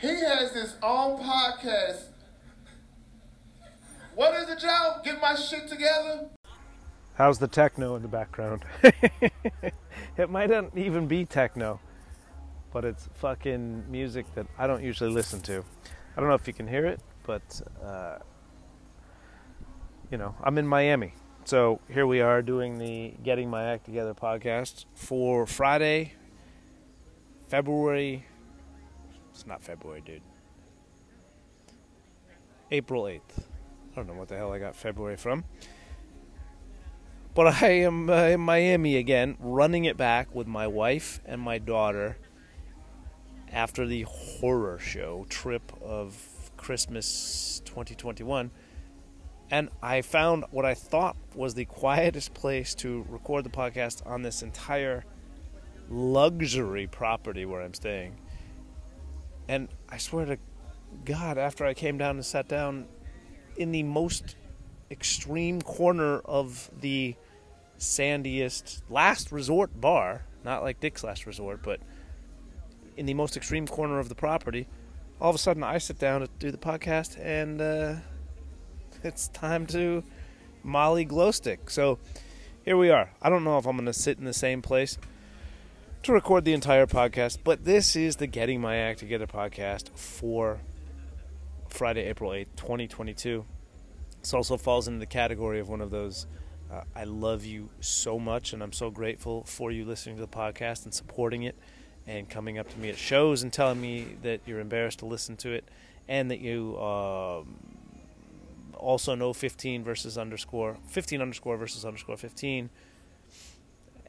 He has his own podcast. What is it, Joe? Get my shit together. How's the techno in the background? it might not even be techno, but it's fucking music that I don't usually listen to. I don't know if you can hear it, but uh, you know, I'm in Miami. So here we are doing the Getting My Act Together podcast for Friday, February. It's not February, dude. April 8th. I don't know what the hell I got February from. But I am uh, in Miami again, running it back with my wife and my daughter after the horror show trip of Christmas 2021. And I found what I thought was the quietest place to record the podcast on this entire luxury property where I'm staying. And I swear to God, after I came down and sat down in the most extreme corner of the sandiest last resort bar, not like Dick's last resort, but in the most extreme corner of the property, all of a sudden I sit down to do the podcast and uh, it's time to Molly Glowstick. So here we are. I don't know if I'm going to sit in the same place to record the entire podcast, but this is the Getting My Act Together podcast for Friday, April 8th, 2022. This also falls into the category of one of those. Uh, I love you so much, and I'm so grateful for you listening to the podcast and supporting it, and coming up to me at shows and telling me that you're embarrassed to listen to it, and that you um, also know 15 versus underscore 15 underscore versus underscore 15,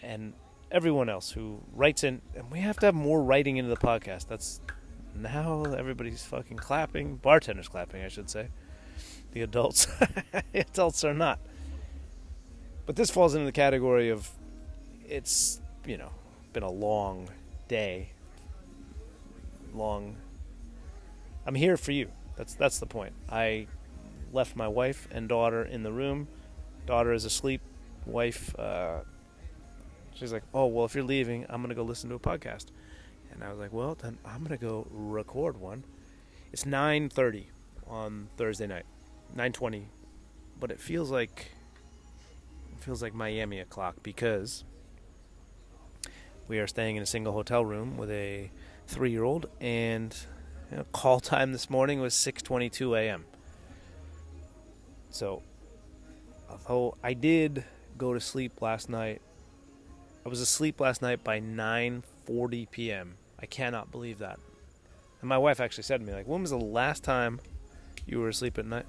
and everyone else who writes in. And we have to have more writing into the podcast. That's now everybody's fucking clapping. Bartenders clapping, I should say. The adults, adults are not. But this falls into the category of it's you know been a long day. Long. I'm here for you. That's that's the point. I left my wife and daughter in the room. Daughter is asleep. Wife, uh, she's like, "Oh well, if you're leaving, I'm gonna go listen to a podcast." And I was like, "Well, then I'm gonna go record one." It's 9:30 on Thursday night, 9:20, but it feels like it feels like Miami o'clock because we are staying in a single hotel room with a three-year-old, and you know, call time this morning was 6:22 a.m. So, although I did go to sleep last night, I was asleep last night by 9:40 p.m. I cannot believe that. And my wife actually said to me, like, "When was the last time you were asleep at night?"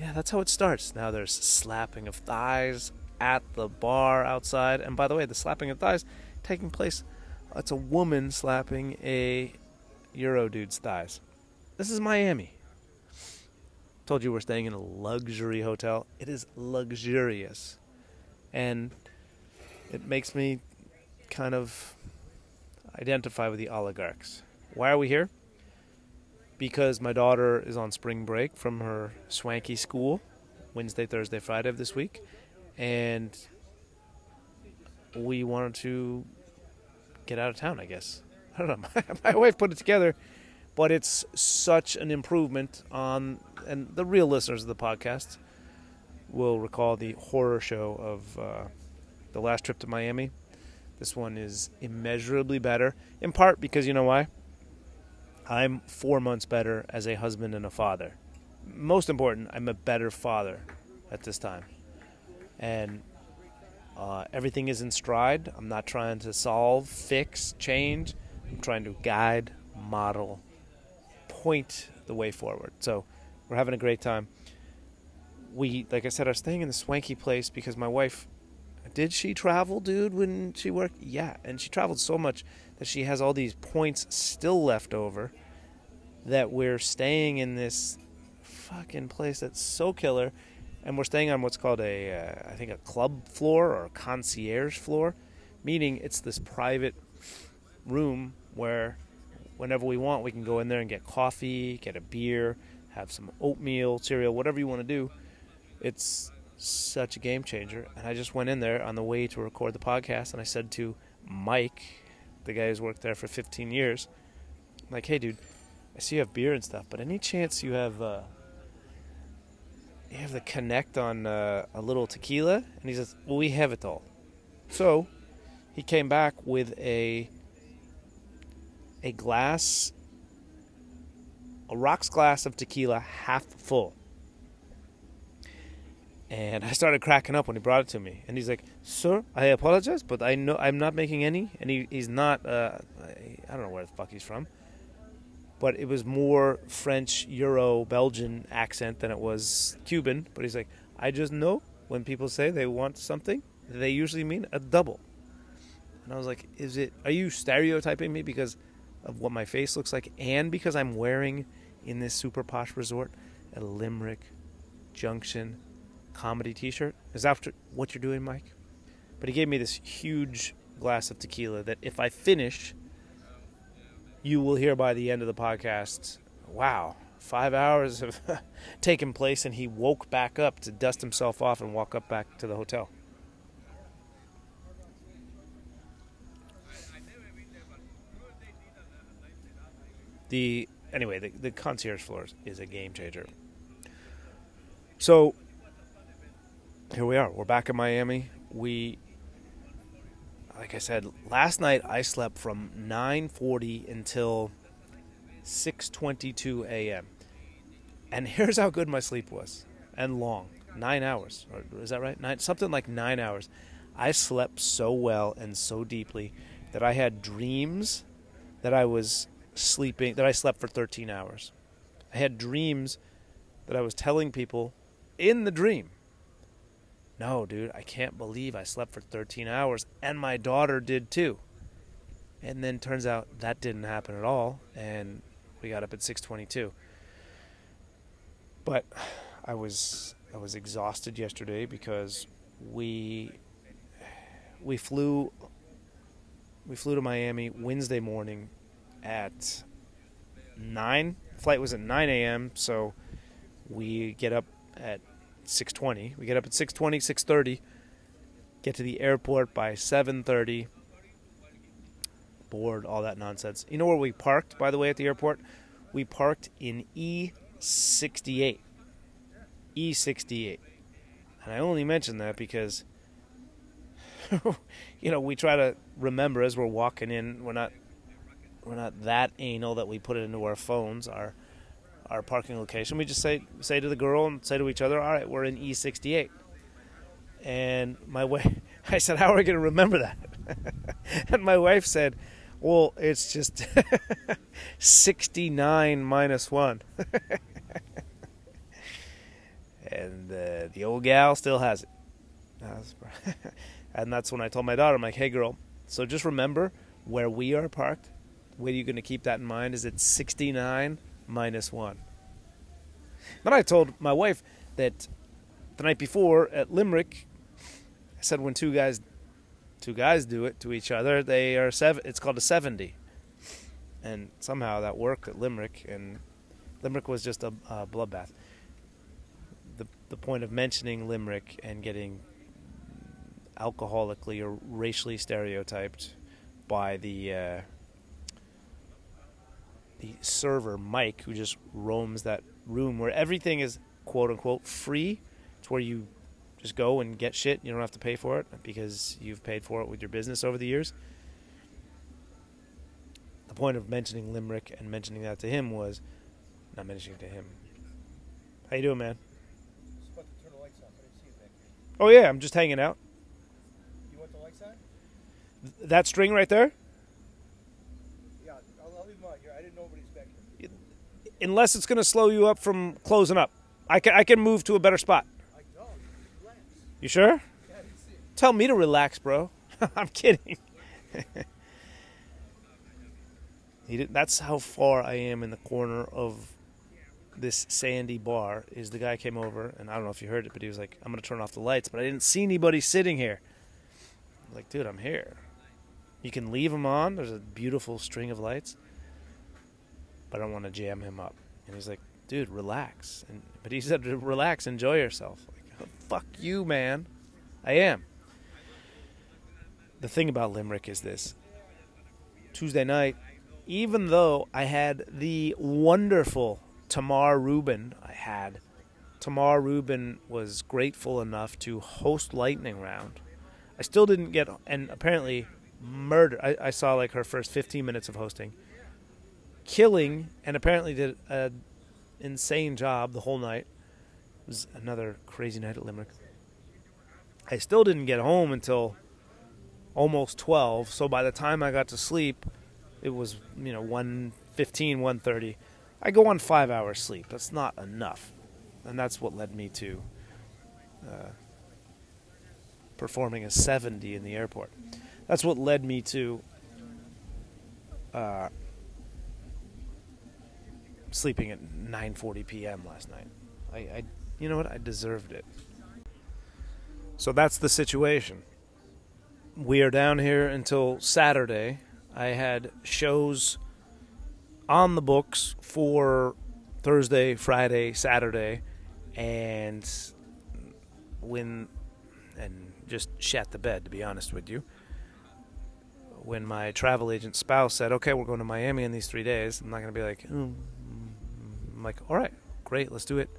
Yeah, that's how it starts. Now there's slapping of thighs at the bar outside, and by the way, the slapping of thighs taking place. It's a woman slapping a Euro dude's thighs. This is Miami. Told you we're staying in a luxury hotel. It is luxurious. And it makes me kind of identify with the oligarchs. Why are we here? Because my daughter is on spring break from her swanky school, Wednesday, Thursday, Friday of this week, and we wanted to get out of town, I guess. I don't know. My, my wife put it together, but it's such an improvement on, and the real listeners of the podcast will recall the horror show of uh, the last trip to Miami. This one is immeasurably better, in part because you know why? I'm four months better as a husband and a father. Most important, I'm a better father at this time. And uh, everything is in stride. I'm not trying to solve, fix, change. I'm trying to guide, model, point the way forward. So we're having a great time. We, like I said, are staying in the swanky place because my wife did she travel, dude, when she worked? Yeah, and she traveled so much that she has all these points still left over that we're staying in this fucking place that's so killer and we're staying on what's called a uh, I think a club floor or concierge floor, meaning it's this private room where whenever we want we can go in there and get coffee, get a beer, have some oatmeal, cereal, whatever you want to do. It's such a game changer. And I just went in there on the way to record the podcast and I said to Mike, the guy who's worked there for 15 years, like, hey, dude, I see you have beer and stuff, but any chance you have uh, you have the connect on uh, a little tequila?" And he says, "Well, we have it all." So he came back with a a glass, a rocks glass of tequila, half full. And I started cracking up when he brought it to me. And he's like, "Sir, I apologize, but I know I'm not making any." And he, he's not. Uh, I, don't know where the fuck he's from, but it was more French, Euro, Belgian accent than it was Cuban. But he's like, "I just know when people say they want something, they usually mean a double." And I was like, "Is it? Are you stereotyping me because of what my face looks like, and because I'm wearing in this super posh resort a Limerick Junction comedy T-shirt. Is that what you're doing, Mike? But he gave me this huge glass of tequila that if I finish, you will hear by the end of the podcast. Wow, five hours have taken place, and he woke back up to dust himself off and walk up back to the hotel. The anyway, the, the concierge floors is a game changer. So here we are. We're back in Miami. We, like I said, last night I slept from 9:40 until 6:22 a.m. And here's how good my sleep was, and long, nine hours. Or is that right? Nine, something like nine hours. I slept so well and so deeply that I had dreams that I was sleeping, that I slept for 13 hours. I had dreams that I was telling people in the dream no, dude, I can't believe I slept for 13 hours, and my daughter did too. And then turns out that didn't happen at all, and we got up at 6:22. But I was I was exhausted yesterday because we we flew we flew to Miami Wednesday morning at nine. Flight was at 9 a.m. So we get up at 6:20. We get up at 6:20, 6:30. Get to the airport by 7:30. Board, all that nonsense. You know where we parked, by the way, at the airport? We parked in E68. E68. And I only mention that because you know, we try to remember as we're walking in, we're not we're not that anal that we put it into our phones. Our our parking location. We just say say to the girl and say to each other, "All right, we're in E68." And my wife, I said, "How are we going to remember that?" and my wife said, "Well, it's just 69 minus one." and uh, the old gal still has it. and that's when I told my daughter, I'm like, "Hey, girl, so just remember where we are parked. Where are you're going to keep that in mind is it's 69 minus one. Then I told my wife that the night before at Limerick, I said when two guys, two guys do it to each other, they are seven. It's called a seventy, and somehow that worked at Limerick, and Limerick was just a, a bloodbath. The the point of mentioning Limerick and getting alcoholically or racially stereotyped by the uh, the server Mike, who just roams that room where everything is quote unquote free. It's where you just go and get shit. You don't have to pay for it because you've paid for it with your business over the years. The point of mentioning Limerick and mentioning that to him was not mentioning it to him. How you doing, man? Oh yeah, I'm just hanging out. You want the lights on? That string right there? Unless it's going to slow you up from closing up. I can I can move to a better spot. You sure? Tell me to relax, bro. I'm kidding. that's how far I am in the corner of this sandy bar. Is the guy came over and I don't know if you heard it, but he was like, "I'm gonna turn off the lights," but I didn't see anybody sitting here. Like, dude, I'm here. You can leave them on. There's a beautiful string of lights but I don't want to jam him up. And he's like, dude, relax. And but he said, relax, enjoy yourself. Like, oh, fuck you, man. I am. The thing about Limerick is this: Tuesday night, even though I had the wonderful Tamar Rubin, I had Tamar Rubin was grateful enough to host Lightning Round. I still didn't get, and apparently, murder. I, I saw like her first 15 minutes of hosting, killing, and apparently did an insane job the whole night. It was another crazy night at Limerick. I still didn't get home until almost 12, so by the time I got to sleep, it was, you know, 1.15, 1.30. I go on five hours sleep. That's not enough. And that's what led me to uh, performing a 70 in the airport. That's what led me to uh, sleeping at 9:40 p.m. last night. I, I, you know what? I deserved it. So that's the situation. We are down here until Saturday. I had shows on the books for Thursday, Friday, Saturday, and when and just shat the bed to be honest with you. When my travel agent spouse said, "Okay, we're going to Miami in these three days," I'm not going to be like, mm. Like, "All right, great, let's do it."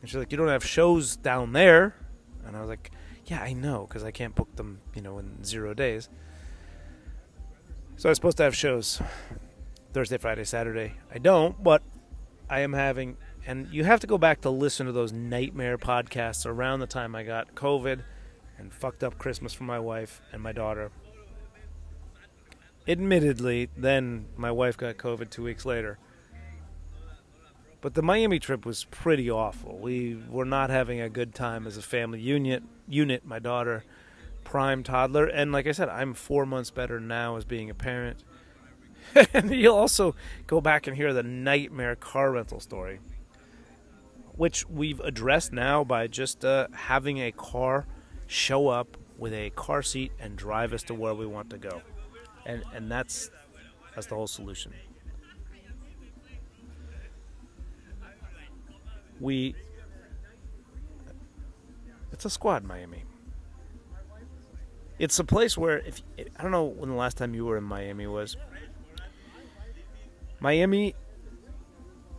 And she's like, "You don't have shows down there," and I was like, "Yeah, I know, because I can't book them, you know, in zero days." So I was supposed to have shows Thursday, Friday, Saturday. I don't, but I am having, and you have to go back to listen to those nightmare podcasts around the time I got COVID and fucked up Christmas for my wife and my daughter. Admittedly, then my wife got COVID two weeks later. But the Miami trip was pretty awful. We were not having a good time as a family unit. Unit, my daughter prime toddler. And like I said, I'm four months better now as being a parent. and you'll also go back and hear the nightmare car rental story, which we've addressed now by just uh, having a car show up with a car seat and drive us to where we want to go, and and that's that's the whole solution. We it's a squad, Miami it's a place where if I don't know when the last time you were in Miami was. Miami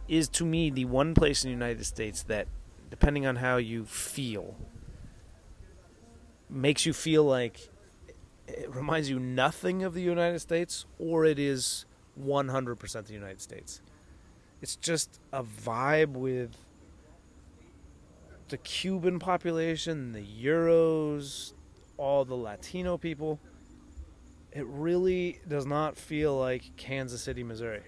is to me the one place in the United States that, depending on how you feel, makes you feel like it reminds you nothing of the United States or it is 100% the United States. It's just a vibe with the Cuban population, the Euros, all the Latino people. It really does not feel like Kansas City, Missouri.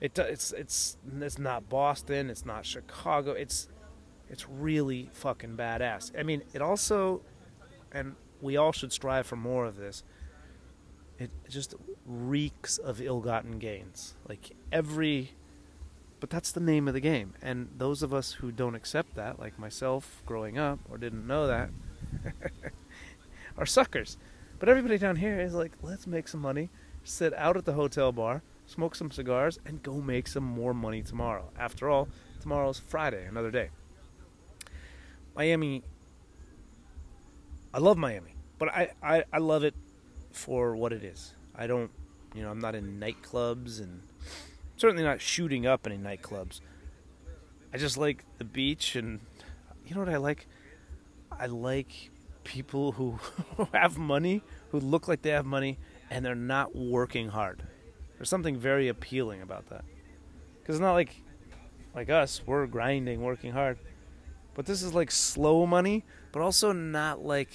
It it's it's it's not Boston, it's not Chicago. It's it's really fucking badass. I mean, it also and we all should strive for more of this. It just reeks of ill-gotten gains. Like every but that's the name of the game. And those of us who don't accept that, like myself growing up or didn't know that, are suckers. But everybody down here is like, let's make some money, sit out at the hotel bar, smoke some cigars, and go make some more money tomorrow. After all, tomorrow's Friday, another day. Miami, I love Miami, but I, I, I love it for what it is. I don't, you know, I'm not in nightclubs and certainly not shooting up any nightclubs. I just like the beach and you know what I like? I like people who have money, who look like they have money, and they're not working hard. There's something very appealing about that. Because it's not like like us, we're grinding, working hard. But this is like slow money, but also not like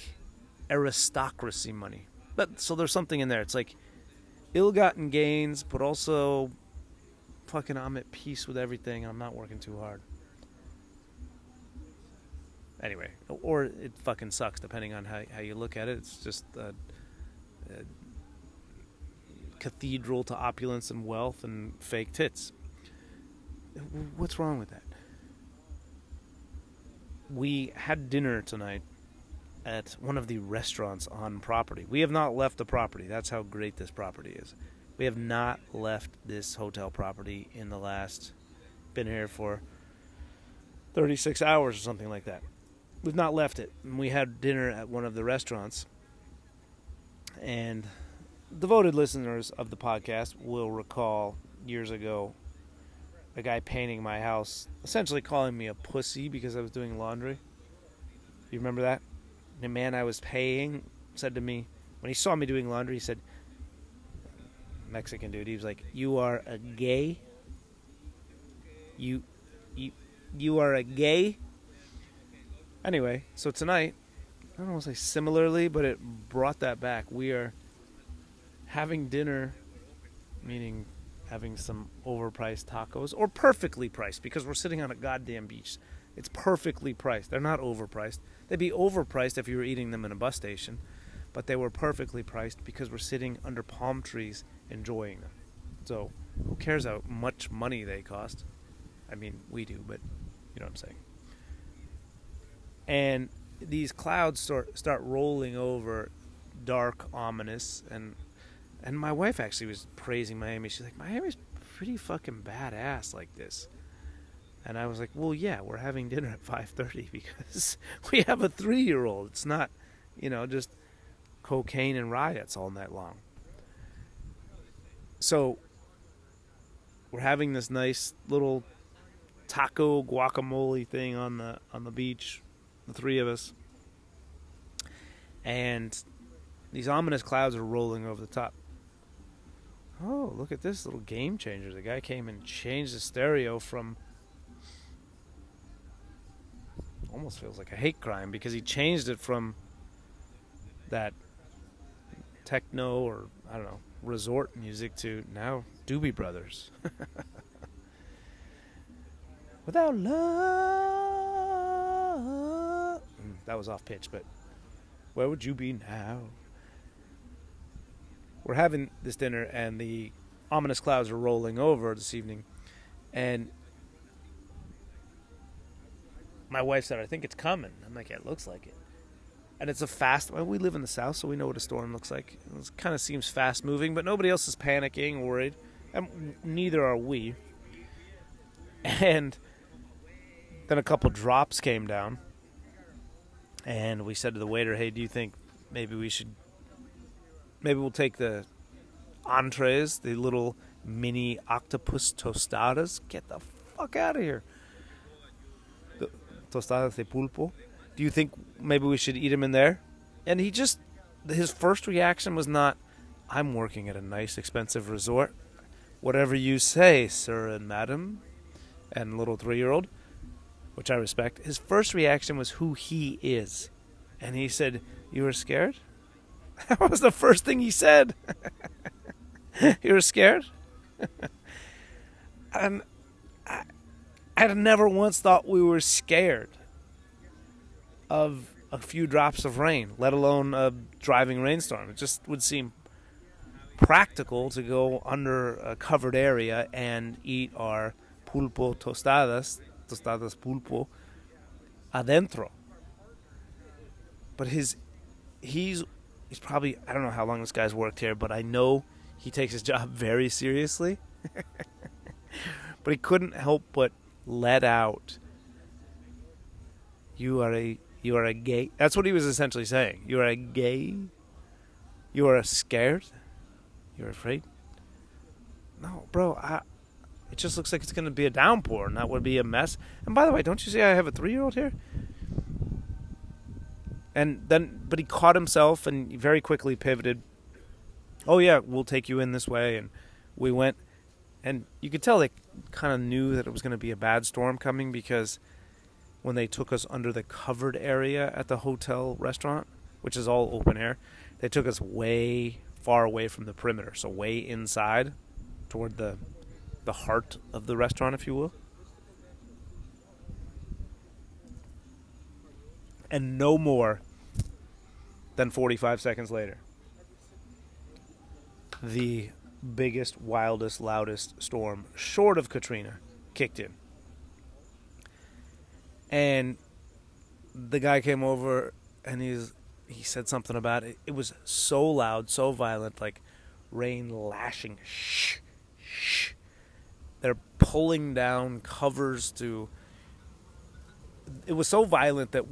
aristocracy money. But so there's something in there. It's like ill-gotten gains, but also fucking I'm at peace with everything. I'm not working too hard. Anyway, or it fucking sucks depending on how how you look at it. It's just a, a cathedral to opulence and wealth and fake tits. What's wrong with that? We had dinner tonight at one of the restaurants on property. We have not left the property. That's how great this property is. We have not left this hotel property in the last been here for 36 hours or something like that we've not left it. We had dinner at one of the restaurants, and devoted listeners of the podcast will recall years ago a guy painting my house, essentially calling me a pussy because I was doing laundry. You remember that? The man I was paying said to me when he saw me doing laundry, he said, Mexican dude, he was like, "You are a gay. You, you, you are a gay." Anyway, so tonight, I don't want to say similarly, but it brought that back. We are having dinner, meaning having some overpriced tacos or perfectly priced because we're sitting on a goddamn beach. It's perfectly priced. They're not overpriced. They'd be overpriced if you were eating them in a bus station, but they were perfectly priced because we're sitting under palm trees enjoying them. So, who cares how much money they cost? I mean, we do, but you know what I'm saying. And these clouds start start rolling over, dark, ominous, and and my wife actually was praising Miami. She's like, Miami's pretty fucking badass like this. And I was like, well, yeah, we're having dinner at 5:30 because we have a three-year-old. It's not, you know, just cocaine and riots all night long. So we're having this nice little taco guacamole thing on the on the beach, the three of us, and these ominous clouds are rolling over the top. Oh, look at this little game changer. The guy came and changed the stereo from almost feels like a hate crime because he changed it from that techno or I don't know, resort music to now Doobie Brothers. Without love. Mm, That was off pitch, but where would you be now? We're having this dinner, and the ominous clouds are rolling over this evening. And my wife said, I think it's coming. I'm like, it looks like it. And it's a fast, well, we live in the south, so we know what a storm looks like. It kind of seems fast moving, but nobody else is panicking, worried. And neither are we. And then a couple drops came down. And we said to the waiter, hey, do you think maybe we should maybe we'll take the entrees, the little mini octopus tostadas. Get the fuck out of here. Tostadas de pulpo. Do you think maybe we should eat him in there? And he just, his first reaction was not, I'm working at a nice, expensive resort. Whatever you say, sir and madam, and little three year old, which I respect. His first reaction was who he is. And he said, You were scared? That was the first thing he said. you were scared? and I, I had never once thought we were scared of a few drops of rain, let alone a driving rainstorm. It just would seem practical to go under a covered area and eat our pulpo tostadas, tostadas pulpo, adentro. But his, he's he's probably I don't know how long this guy's worked here, but I know he takes his job very seriously. but he couldn't help but let out you are a you are a gay that's what he was essentially saying. You are a gay you are scared? You're afraid? No, bro, I it just looks like it's gonna be a downpour and that would be a mess. And by the way, don't you see I have a three year old here? and then but he caught himself and very quickly pivoted oh yeah we'll take you in this way and we went and you could tell they kind of knew that it was going to be a bad storm coming because when they took us under the covered area at the hotel restaurant which is all open air they took us way far away from the perimeter so way inside toward the the heart of the restaurant if you will and no more than 45 seconds later. The biggest, wildest, loudest storm, short of Katrina, kicked in. And the guy came over and he's he said something about it. It was so loud, so violent, like rain lashing. Shh, shh. They're pulling down covers to. It was so violent that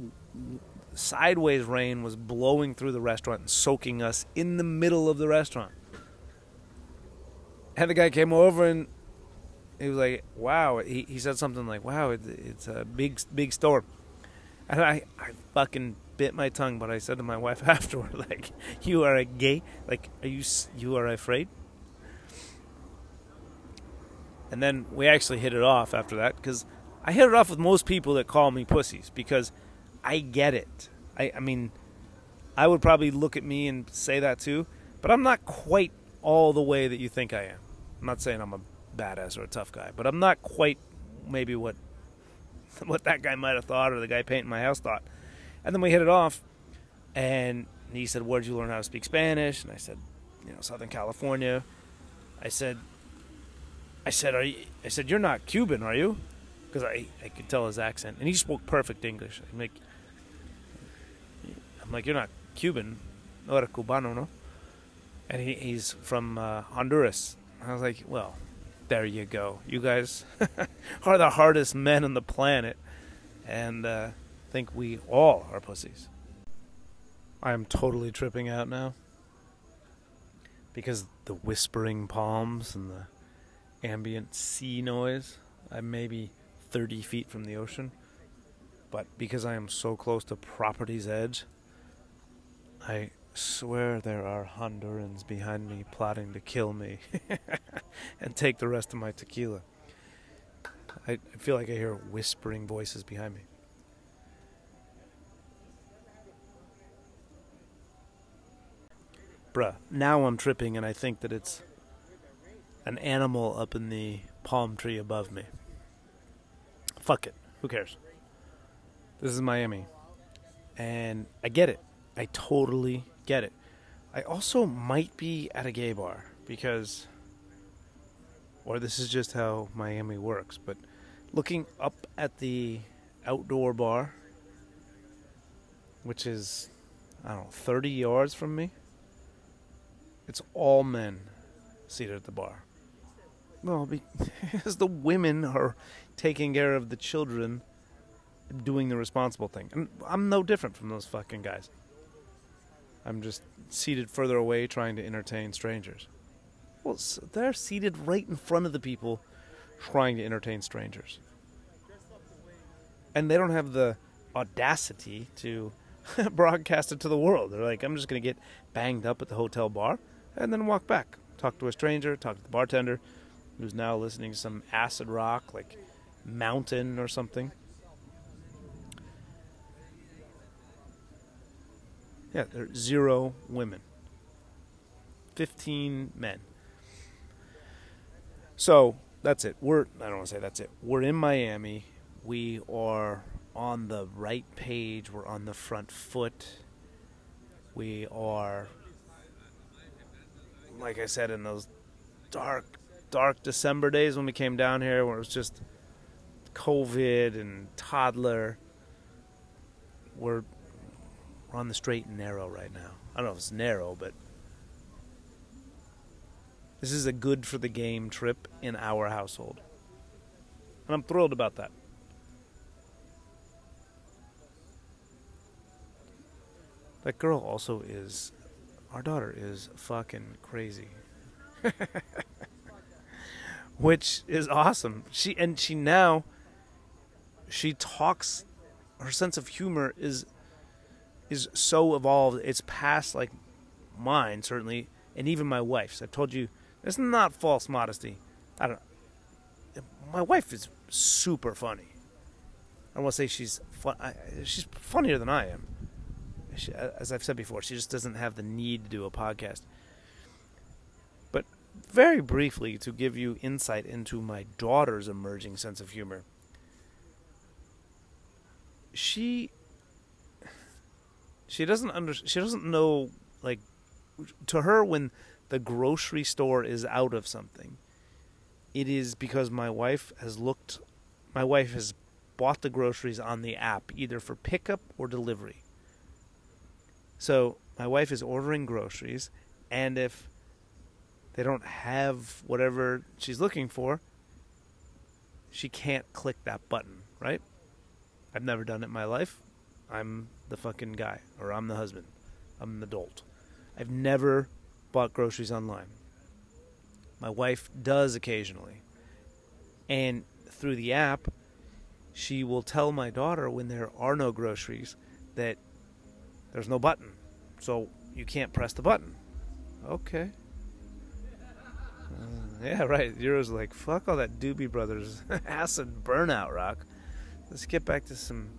sideways rain was blowing through the restaurant and soaking us in the middle of the restaurant. And the guy came over and he was like, "Wow." He he said something like, "Wow, it, it's a big big store." And I I fucking bit my tongue, but I said to my wife afterward, like, "You are a gay? Like, are you you are afraid?" And then we actually hit it off after that because I hit it off with most people that call me pussies because I get it. I I mean, I would probably look at me and say that too, but I'm not quite all the way that you think I am. I'm not saying I'm a badass or a tough guy, but I'm not quite maybe what what that guy might have thought or the guy painting my house thought. And then we hit it off, and he said, "Where'd you learn how to speak Spanish?" And I said, "You know, Southern California." I said, "I said, are you?" I said, "You're not Cuban, are you?" Because I I could tell his accent, and he spoke perfect English. I'm like, I'm like, "You're not Cuban, era cubano, no?" And he, he's from uh, Honduras. I was like, "Well." There you go. You guys are the hardest men on the planet, and uh, think we all are pussies. I am totally tripping out now because the whispering palms and the ambient sea noise. I'm maybe 30 feet from the ocean, but because I am so close to property's edge, I swear there are Hondurans behind me plotting to kill me and take the rest of my tequila. I, feel like I hear whispering voices behind me. Bruh, now I'm tripping and I think that it's an animal up in the palm tree above me. Fuck it. Who cares? This is Miami. And I get it. I totally get it. I also might be at a gay bar because, or this is just how Miami works, but looking up at the outdoor bar, which is, I don't know, 30 yards from me, it's all men seated at the bar. Well, because the women are taking care of the children, doing the responsible thing. And I'm no different from those fucking guys. I'm just seated further away trying to entertain strangers. Well, they're seated right in front of the people trying to entertain strangers. And they don't have the audacity to broadcast it to the world. They're like, I'm just going to get banged up at the hotel bar and then walk back. Talk to a stranger, talk to the bartender who's now listening to some acid rock like Mountain or something. Yeah, there are zero women, 15 men. So that's it. We're, I don't want to say that's it. We're in Miami. We are on the right page. We're on the front foot. We are, like I said, in those dark, dark December days when we came down here where it was just COVID and toddler. We're we're on the straight and narrow right now. I don't know if it's narrow, but this is a good for the game trip in our household. And I'm thrilled about that. That girl also is, our daughter is fucking crazy. Which is awesome. She, and she now, she talks, her sense of humor is is so evolved. It's past like mine certainly, and even my wife's. I've told you, it's not false modesty. I don't. My wife is super funny. I to say she's fun. I, she's funnier than I am. She, as I've said before, she just doesn't have the need to do a podcast. But very briefly, to give you insight into my daughter's emerging sense of humor, she she doesn't under she doesn't know like to her when the grocery store is out of something it is because my wife has looked my wife has bought the groceries on the app either for pickup or delivery. So my wife is ordering groceries and if they don't have whatever she's looking for she can't click that button right? I've never done it in my life I'm the fucking guy, or I'm the husband. I'm an adult. I've never bought groceries online. My wife does occasionally. And through the app, she will tell my daughter when there are no groceries that there's no button. So you can't press the button. Okay. Uh, yeah, right. Euro's like, fuck all that Doobie Brothers acid burnout rock. Let's get back to some.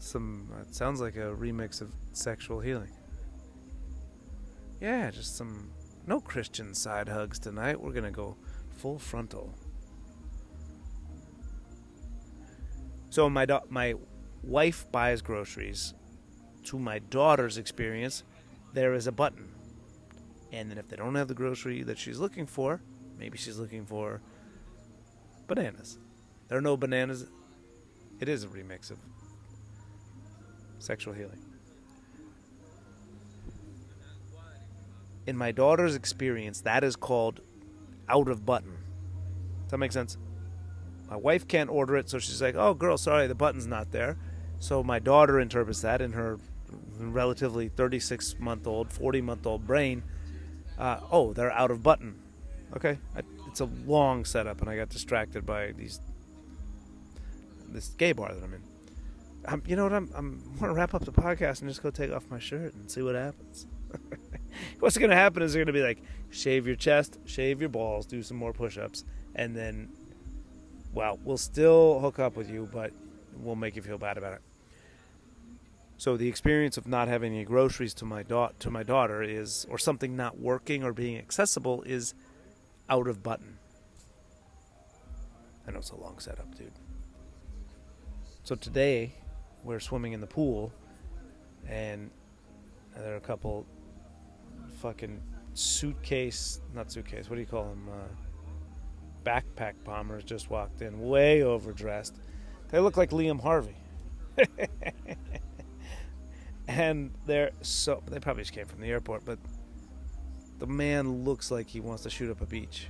Some. It sounds like a remix of Sexual Healing. Yeah, just some. No Christian side hugs tonight. We're gonna go full frontal. So my da- my wife buys groceries. To my daughter's experience, there is a button. And then if they don't have the grocery that she's looking for, maybe she's looking for bananas. There are no bananas. It is a remix of sexual healing. In my daughter's experience, that is called out of button. Does that make sense? My wife can't order it, so she's like, "Oh, girl, sorry, the button's not there." So my daughter interprets that in her relatively 36 month old, 40 month old brain. Uh, oh, they're out of button. Okay, I, it's a long setup, and I got distracted by these this gay bar that I'm in. I'm, you know what? I'm I'm want to wrap up the podcast and just go take off my shirt and see what happens. What's going to happen is they're going to be like, shave your chest, shave your balls, do some more push-ups, and then, well, we'll still hook up with you, but we'll make you feel bad about it. So the experience of not having any groceries to my da- to my daughter is, or something not working or being accessible is, out of button. I know it's a long setup, dude. So today, we're swimming in the pool, and there are a couple fucking suitcase, not suitcase, what do you call them? Uh, backpack bombers just walked in, way overdressed. They look like Liam Harvey. and they're so, they probably just came from the airport, but the man looks like he wants to shoot up a beach.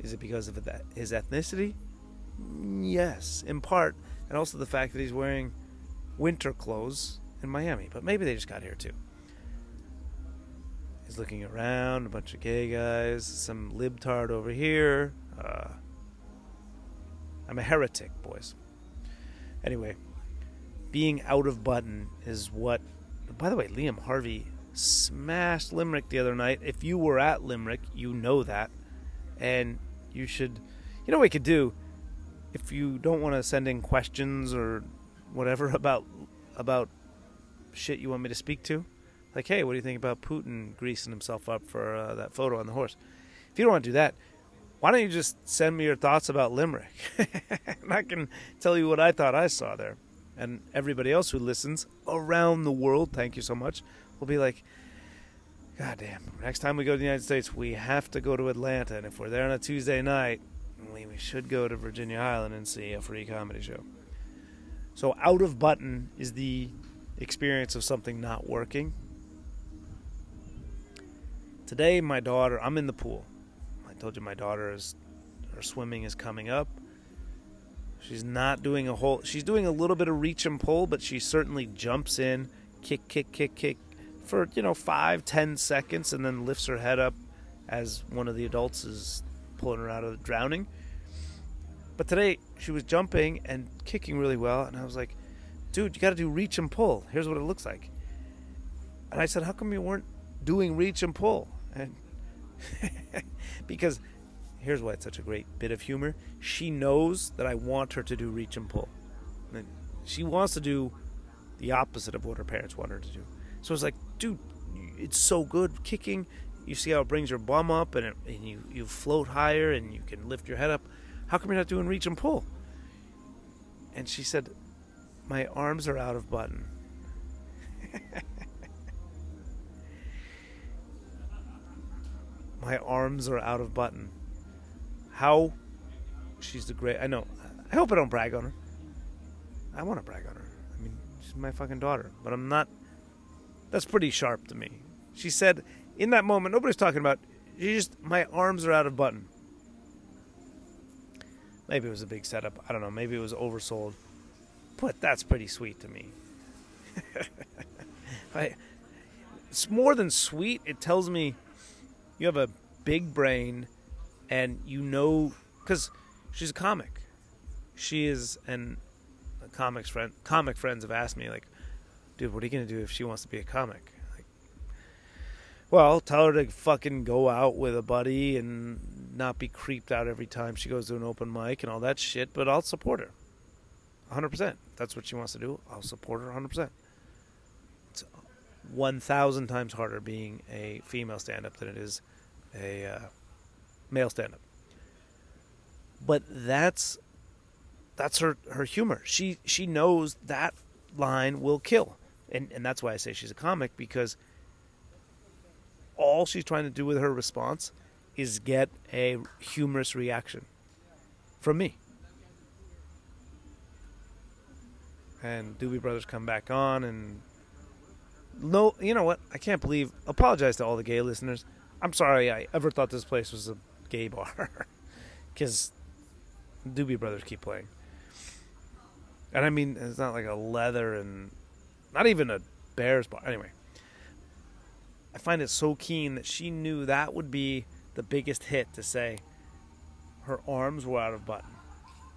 Is it because of his ethnicity? Yes, in part, and also the fact that he's wearing winter clothes in Miami. But maybe they just got here too. He's looking around, a bunch of gay guys, some libtard over here. Uh, I'm a heretic, boys. Anyway, being out of button is what. By the way, Liam Harvey smashed Limerick the other night. If you were at Limerick, you know that. And you should. You know what we could do? If you don't want to send in questions or whatever about about shit you want me to speak to, like, hey, what do you think about Putin greasing himself up for uh, that photo on the horse? If you don't want to do that, why don't you just send me your thoughts about Limerick? and I can tell you what I thought I saw there. And everybody else who listens around the world, thank you so much, will be like, God damn, next time we go to the United States, we have to go to Atlanta. And if we're there on a Tuesday night, we, should go to Virginia-Highland and see a free comedy show. So, out of button is the experience of something not working. Today, my daughter, I'm in the pool. I told you my daughter is, her swimming is coming up. She's not doing a whole, she's doing a little bit of reach and pull, but she certainly jumps in, kick, kick, kick, kick for, you know, five, ten seconds and then lifts her head up as one of the adults is pulling her out of drowning. But today, she was jumping and kicking really well, and I was like, dude, you got to do reach and pull. Here's what it looks like. And I said, how come you weren't doing reach and pull? And because here's why it's such a great bit of humor. She knows that I want her to do reach and pull. And she wants to do the opposite of what her parents want her to do. So it's like, dude, it's so good kicking. You see how it brings your bum up and, it, and you, you float higher and you can lift your head up. How come you're not doing reach and pull? And she said, My arms are out of button. My arms are out of button. How? She's the great. I know. I hope I don't brag on her. I want to brag on her. I mean, she's my fucking daughter. But I'm not. That's pretty sharp to me. She said, in that moment, nobody's talking about. She just, my arms are out of button. Maybe it was a big setup. I don't know. Maybe it was oversold. But that's pretty sweet to me. I, it's more than sweet. It tells me you have a big brain, and you know because she's a comic. She is, and comics friend, comic friends have asked me like, dude, what are you gonna do if she wants to be a comic? Well, tell her to fucking go out with a buddy and not be creeped out every time she goes to an open mic and all that shit. But I'll support her, 100. percent That's what she wants to do. I'll support her 100. percent It's 1,000 times harder being a female stand-up than it is a uh, male stand-up. But that's that's her her humor. She she knows that line will kill, and and that's why I say she's a comic because all she's trying to do with her response is get a humorous reaction from me. And Doobie Brothers come back on, and no, you know what? I can't believe. Apologize to all the gay listeners. I'm sorry I ever thought this place was a gay bar, because Doobie Brothers keep playing. And I mean, it's not like a leather and not even a Bears bar. Anyway, I find it so keen that she knew that would be the biggest hit to say her arms were out of button.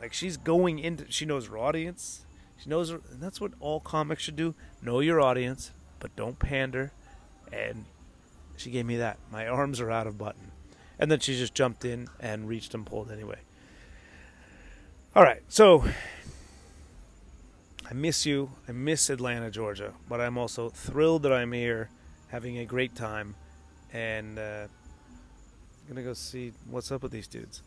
Like she's going into, she knows her audience. She knows her, and that's what all comics should do. Know your audience, but don't pander. And she gave me that. My arms are out of button. And then she just jumped in and reached and pulled anyway. All right, so I miss you. I miss Atlanta, Georgia, but I'm also thrilled that I'm here, having a great time, and uh, I'm gonna go see what's up with these dudes.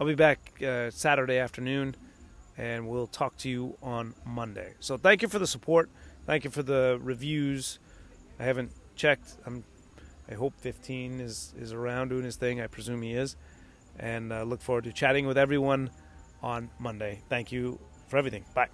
I'll be back uh, Saturday afternoon, and we'll talk to you on Monday. So thank you for the support. Thank you for the reviews. I haven't checked. I'm. I hope 15 is is around doing his thing. I presume he is, and uh, look forward to chatting with everyone on Monday. Thank you for everything. Bye.